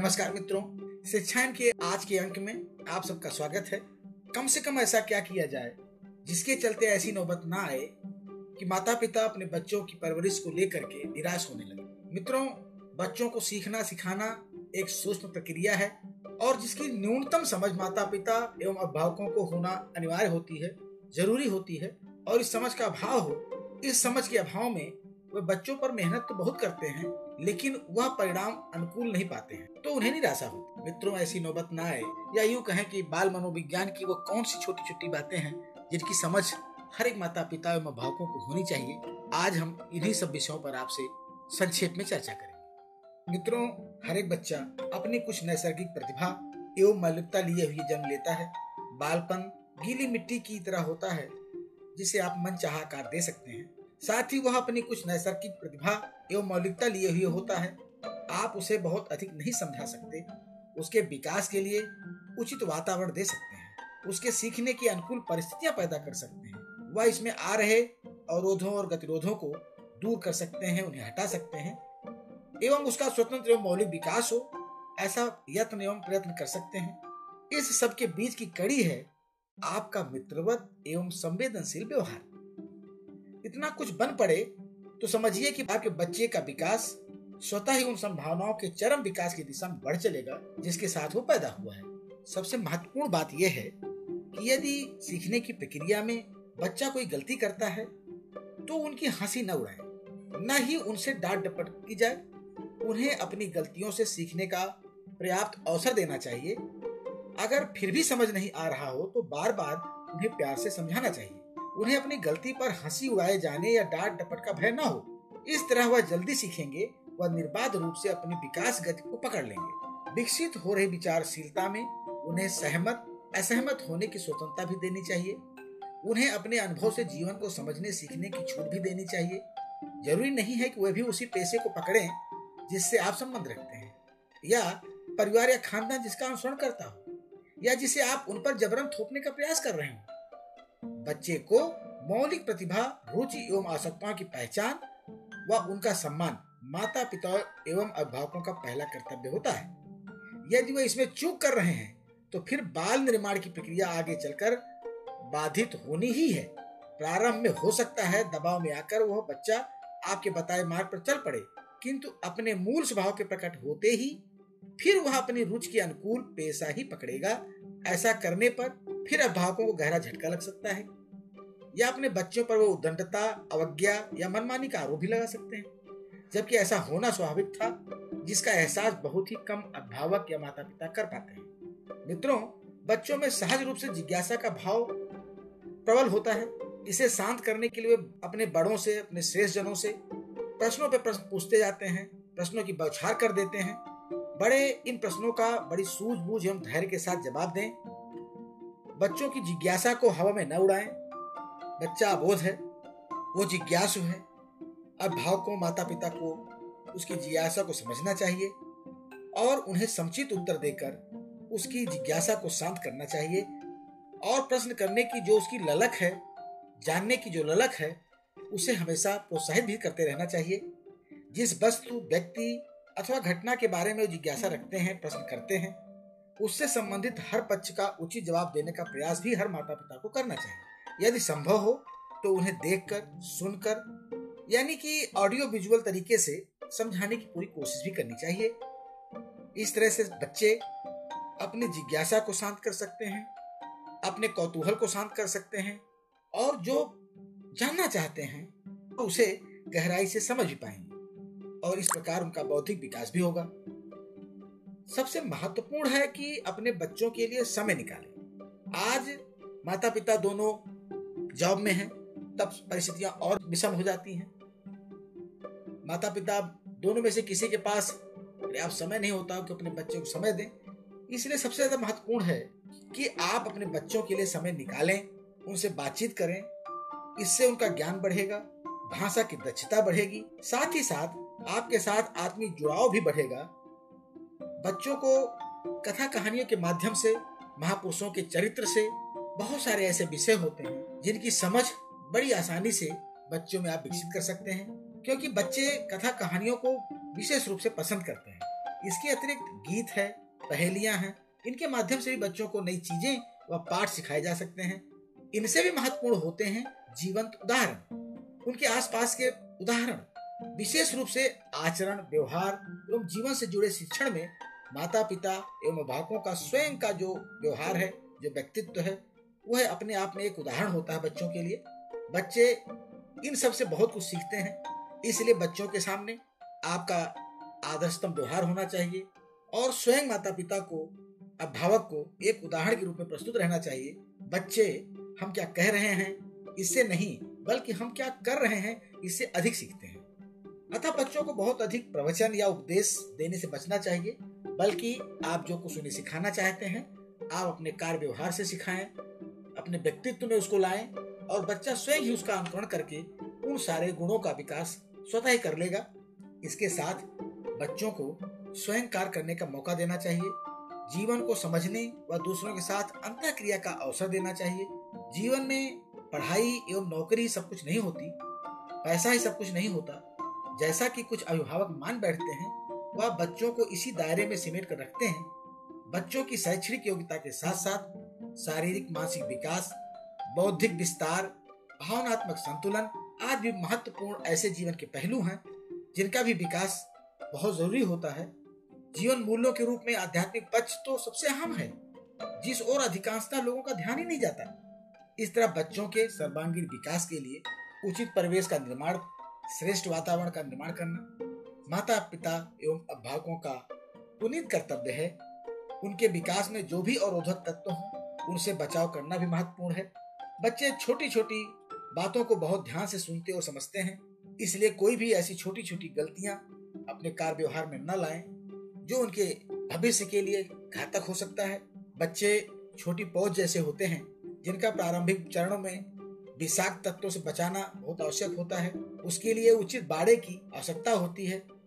नमस्कार मित्रों शिक्षाएँ के आज के अंक में आप सबका स्वागत है। कम से कम ऐसा क्या किया जाए, जिसके चलते ऐसी नौबत ना आए कि माता पिता अपने बच्चों की परवरिश को लेकर के निराश होने लगे। मित्रों, बच्चों को सीखना सिखाना एक सूक्ष्म प्रक्रिया है और जिसकी न्यूनतम समझ माता पिता एवं अभिभावकों को होना अनिवार्य होती है, ज़रूरी होती है और इस समझ का अभाव हो, इस समझ के अभाव में वे बच्चों पर मेहनत तो बहुत करते हैं, लेकिन वह परिणाम अनुकूल नहीं पाते हैं। तो उन्हें निराशा होती मित्रों, ऐसी नौबत ना आए, या यूँ कहें कि बाल मनोविज्ञान की वो कौन सी छोटी छोटी बातें हैं, जिनकी समझ हर एक माता पिता एवं अभिभावकों को होनी चाहिए, आज हम इन्हीं सब विषयों पर आपसे संक्षेप में चर्चा करेंगे। मित्रों, हर एक बच्चा अपनी कुछ नैसर्गिक प्रतिभा एवं मौलिकता लिए हुए जन्म लेता है। बालपन गीली मिट्टी की तरह होता है, जिसे आप मन चाह आकार दे सकते हैं। साथ ही वह अपनी कुछ नैसर्गिक प्रतिभा एवं मौलिकता लिए हुए होता है। आप उसे बहुत अधिक नहीं समझा सकते। उसके विकास के लिए उचित वातावरण दे सकते हैं। उसके सीखने की अनुकूल परिस्थितियाँ पैदा कर सकते हैं। वह इसमें आ रहे अवरोधों और गतिरोधों को दूर कर सकते हैं, उन्हें हटा सकते हैं। एवं उसका स्वतंत्र एवं मौलिक विकास हो, ऐसा यत्न एवं प्रयत्न कर सकते हैं। इस सब के बीच की कड़ी है आपका मित्रवत एवं संवेदनशील व्यवहार। इतना कुछ बन पड़े तो समझिए कि आपके बच्चे का विकास स्वतः ही उन संभावनाओं के चरम विकास की दिशा में बढ़ चलेगा, जिसके साथ वो पैदा हुआ है। सबसे महत्वपूर्ण बात यह है कि यदि सीखने की प्रक्रिया में बच्चा कोई गलती करता है तो उनकी हँसी न उड़ाए, न ही उनसे डांट डपट की जाए। उन्हें अपनी गलतियों से सीखने का पर्याप्त अवसर देना चाहिए। अगर फिर भी समझ नहीं आ रहा हो तो बार बार उन्हें प्यार से समझाना चाहिए। उन्हें अपनी गलती पर हँसी उड़ाए जाने या डांट डपट का भय न हो। इस तरह वह जल्दी सीखेंगे, वह निर्बाध रूप से अपनी विकास गति को पकड़ लेंगे। विकसित हो रही विचारशीलता में उन्हें सहमत, असहमत होने की स्वतंत्रता भी देनी चाहिए। उन्हें अपने अनुभव से जीवन को समझने, सीखने की छूट भी देनी चाहिए। ज़रूरी नहीं है कि वे भी उसी पेशे को पकड़ें जिससे आप संबंध रखते हैं, या परिवार या खानदान जिसका अनुसरण करता हो, या जिसे आप उन पर जबरन थोपने का प्रयास कर रहे हो। बच्चे को मौलिक प्रतिभा, रुचि एवं आवश्यकताओं की पहचान व उनका सम्मान माता पिता एवं अभिभावकों का पहला कर्तव्य होता है। यदि वे इसमें चूक कर रहे हैं तो फिर बाल निर्माण की प्रक्रिया आगे चलकर बाधित होनी ही है। प्रारंभ में हो सकता है दबाव में आकर वह बच्चा आपके बताए मार्ग पर चल पड़े, किंतु अपने मूल स्वभाव के प्रकट होते ही फिर वह अपनी रुचि के अनुकूल पेशा ही पकड़ेगा। ऐसा करने पर फिर अभिभावकों को गहरा झटका लग सकता है। या अपने बच्चों पर वो उदंडता अवज्ञा या मनमानी का आरोप भी लगा सकते हैं। जबकि ऐसा होना स्वाभाविक था, जिसका एहसास बहुत ही कम अभिभावक या माता पिता कर पाते हैं। मित्रों, बच्चों में सहज रूप से जिज्ञासा का भाव प्रबल होता है। इसे शांत करने के लिए अपने बड़ों से, अपने श्रेष्ठ जनों से प्रश्नों पर प्रश्न पूछते जाते हैं, प्रश्नों की बौछार कर देते हैं। बड़े इन प्रश्नों का बड़ी सूझबूझ एवं धैर्य के साथ जवाब दें। बच्चों की जिज्ञासा को हवा में न उड़ाएँ। बच्चा अबोध है, वो जिज्ञासु है। अब भाव अभिभावकों माता पिता को, उसकी जिज्ञासा को समझना चाहिए और उन्हें समुचित उत्तर देकर उसकी जिज्ञासा को शांत करना चाहिए और प्रश्न करने की जो उसकी ललक है, जानने की जो ललक है, उसे हमेशा प्रोत्साहित भी करते रहना चाहिए। जिस वस्तु, व्यक्ति अथवा घटना के बारे में जिज्ञासा रखते हैं, प्रश्न करते हैं उससे संबंधित हर पक्ष का उचित जवाब देने का प्रयास भी हर माता पिता को करना चाहिए। यदि संभव हो तो उन्हें देखकर, सुनकर, यानी कि ऑडियो विजुअल तरीके से समझाने की पूरी कोशिश भी करनी चाहिए। इस तरह से बच्चे अपनी जिज्ञासा को शांत कर सकते हैं, अपने कौतूहल को शांत कर सकते हैं, और जो जानना चाहते हैं तो उसे गहराई से समझ पाएँगे, और इस प्रकार उनका बौद्धिक विकास भी होगा। सबसे महत्वपूर्ण है कि अपने बच्चों के लिए समय निकालें। आज माता पिता दोनों जॉब में हैं, तब परिस्थितियाँ और विषम हो जाती हैं। माता पिता दोनों में से किसी के पास पर्याप्त समय नहीं होता कि अपने बच्चे को समय दें, इसलिए सबसे ज़्यादा महत्वपूर्ण है कि आप अपने बच्चों के लिए समय निकालें, उनसे बातचीत करें, इससे उनका ज्ञान बढ़ेगा, भाषा की दक्षता बढ़ेगी, साथ ही साथ आपके साथ आत्मिक जुड़ाव भी बढ़ेगा। बच्चों को कथा कहानियों के माध्यम से, महापुरुषों के चरित्र से बहुत सारे ऐसे विषय होते हैं, जिनकी समझ बड़ी आसानी से बच्चों में आप विकसित कर सकते हैं, क्योंकि बच्चे कथा कहानियों को विशेष रूप से पसंद करते हैं। इसके अतिरिक्त गीत है, पहेलियाँ हैं, इनके माध्यम से भी बच्चों को नई चीज़ें व पाठ सिखाए जा सकते हैं। इनसे भी महत्वपूर्ण होते हैं जीवंत उदाहरण। उनके आसपास के उदाहरण, विशेष रूप से आचरण, व्यवहार एवं जीवन से जुड़े शिक्षण में माता पिता एवं अभिभावकों का स्वयं का जो व्यवहार है, जो व्यक्तित्व है, वह अपने आप में एक उदाहरण होता है बच्चों के लिए। बच्चे इन सबसे बहुत कुछ सीखते हैं, इसलिए बच्चों के सामने आपका आदर्शतम व्यवहार होना चाहिए और स्वयं माता पिता को, अभिभावक को एक उदाहरण के रूप में प्रस्तुत रहना चाहिए, बच्चे हम क्या कह रहे हैं, इससे नहीं, बल्कि हम क्या कर रहे हैं, इससे अधिक सीखते हैं। अतः बच्चों को बहुत अधिक प्रवचन या उपदेश देने से बचना चाहिए। बल्कि आप जो कुछ उन्हें सिखाना चाहते हैं, आप अपने कार्य व्यवहार से सिखाएँ, अपने व्यक्तित्व में उसको लाएँ और बच्चा स्वयं ही उसका अनुकरण करके उन सारे गुणों का विकास स्वतः ही कर लेगा। इसके साथ बच्चों को स्वयं कार्य करने का मौका देना चाहिए, जीवन को समझने व दूसरों के साथ अंतर क्रिया का अवसर देना चाहिए। जीवन में पढ़ाई एवं नौकरी सब कुछ नहीं होती, पैसा ही सब कुछ नहीं होता। जैसा कि कुछ अभिभावक मान बैठते हैं वह बच्चों को इसी दायरे में सिमेट कर रखते हैं। बच्चों की शैक्षणिक योग्यता के साथ साथ शारीरिक, मानसिक विकास, बौद्धिक विस्तार, भावनात्मक संतुलन आज भी महत्वपूर्ण ऐसे जीवन के पहलू हैं, जिनका भी विकास बहुत ज़रूरी होता है। जीवन मूल्यों के रूप में आध्यात्मिक पक्ष तो सबसे अहम है, जिस ओर अधिकांशता लोगों का ध्यान ही नहीं जाता। इस तरह बच्चों के सर्वांगीण विकास के लिए उचित परिवेश का निर्माण, श्रेष्ठ वातावरण का निर्माण करना माता पिता एवं अभिभावकों का पुनीत कर्तव्य है। उनके विकास में जो भी अवरोधक तत्व हों, उनसे बचाव करना भी महत्वपूर्ण है। बच्चे छोटी छोटी बातों को बहुत ध्यान से सुनते और समझते हैं। इसलिए कोई भी ऐसी छोटी छोटी गलतियाँ अपने कार्य व्यवहार में न लाएँ, जो उनके भविष्य के लिए घातक हो सकता है। बच्चे छोटी पौध जैसे होते हैं, जिनका प्रारंभिक चरणों में विषाक्त तत्वों से बचाना बहुत आवश्यक होता है। उसके लिए उचित बाड़े की आवश्यकता होती है।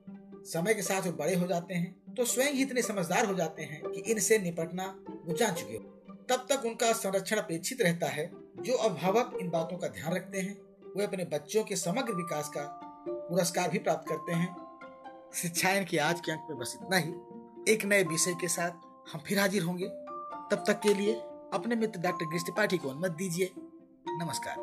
समय के साथ वो बड़े हो जाते हैं तो स्वयं ही इतने समझदार हो जाते हैं कि इनसे निपटना वो जान चुके हो। तब तक उनका संरक्षण अपेक्षित रहता है, जो अभिभावक इन बातों का ध्यान रखते हैं। वे अपने बच्चों के समग्र विकास का पुरस्कार भी प्राप्त करते हैं। शिक्षायन के आज के अंक में बस इतना ही। एक नए विषय के साथ हम फिर हाजिर होंगे। तब तक के लिए अपने मित्र डॉक्टर गिर त्रिपाठी को अनुमति दीजिए। नमस्कार।